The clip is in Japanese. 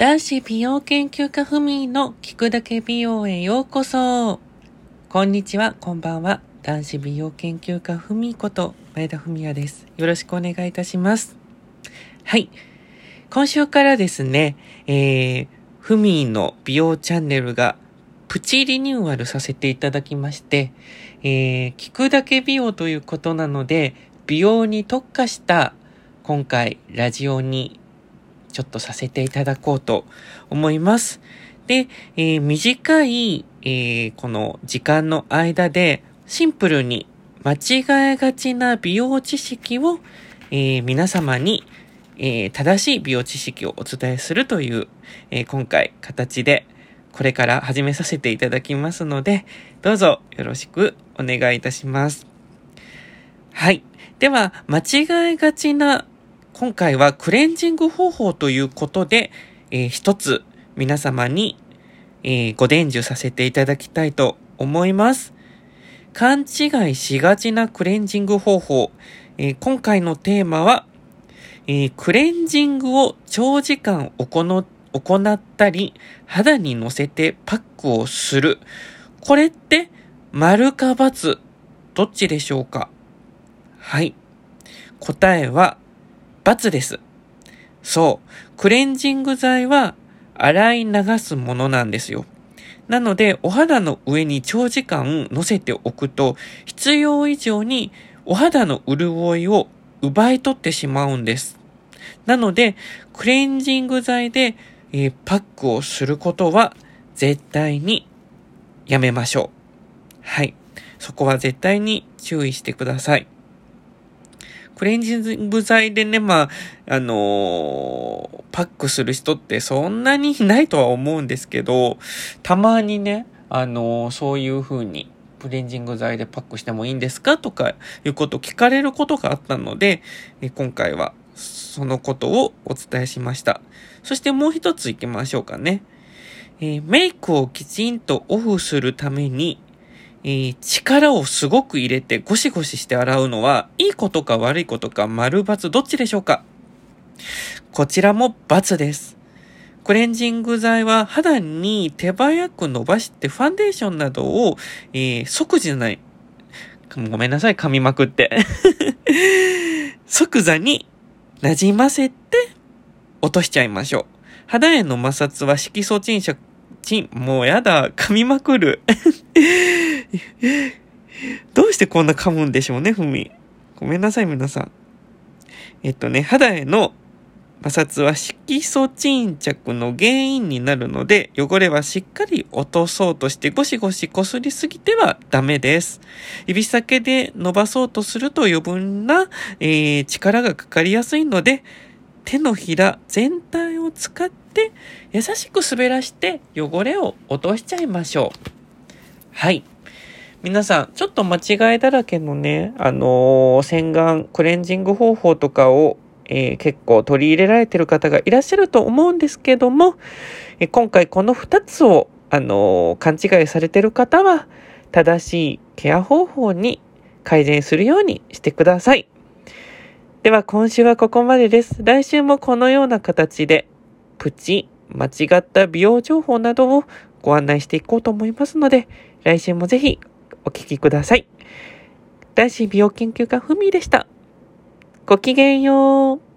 男子美容研究家ふみの聞くだけ美容へようこそ。こんにちは、こんばんは。男子美容研究家ふみこと前田文也です。よろしくお願いいたします。はい。今週からですね、えー、ふみの美容チャンネルがプチリニューアルさせていただきまして、えー、聞くだけ美容ということなので、美容に特化した今回ラジオにちょっとさせていただこうと思います。で、えー、短い、えー、この時間の間でシンプルに間違えがちな美容知識を、えー、皆様に、え、正しい美容知識をお伝えするという、え、今回形でこれから始めさせていただきますので、どうぞよろしくお願いいたします。はい。では、間違えがちな今回はクレンジング方法ということで、えー、一つ皆様に、えー、ご伝授させていただきたいと思います。勘違いしがちなクレンジング方法。えー、今回のテーマは、えー、クレンジングを長時間行ったり、肌に乗せてパックをする。これって、丸か×どっちでしょうか？はい。答えは、です。そう。クレンジング剤は洗い流すものなんですよ。なので、お肌の上に長時間乗せておくと、必要以上にお肌の潤いを奪い取ってしまうんです。なので、クレンジング剤で、えー、パックをすることは絶対にやめましょう。はい。そこは絶対に注意してください。クレンジング剤でね、まあ、あのー、パックする人ってそんなにいないとは思うんですけど、たまにね、あのー、そういう風に、クレンジング剤でパックしてもいいんですかとかいうことを聞かれることがあったので、え今回はそのことをお伝えしました。そしてもう一つ行きましょうかね。えー、メイクをきちんとオフするために、えー、力をすごく入れてゴシゴシして洗うのは、いいことか悪いことか丸×どっちでしょうか？こちらも×です。クレンジング剤は肌に手早く伸ばしてファンデーションなどを、えー、即時ない。ごめんなさい、噛みまくって 即座に馴染ませて落としちゃいましょう。肌への摩擦は色素沈着ちん、もうやだ、噛みまくる。どうしてこんな噛むんでしょうね、ふみ。ごめんなさい、皆さん。えっとね、肌への摩擦は色素沈着の原因になるので、汚れはしっかり落とそうとしてゴシゴシこすりすぎてはダメです。指先で伸ばそうとすると余分な、えー、力がかかりやすいので、手のひら全体を使って優しく滑らして汚れを落としちゃいましょう。はい。皆さん、ちょっと間違いだらけのね、あのー、洗顔、クレンジング方法とかを、えー、結構取り入れられてる方がいらっしゃると思うんですけども、え、今回この2つを、あの勘違いされてる方は、正しいケア方法に改善するようにしてください。では今週はここまでです。来週もこのような形で、プチ、間違った美容情報などをご案内していこうと思いますので、来週もぜひお聞きください。男子美容研究家ふみでした。ごきげんよう。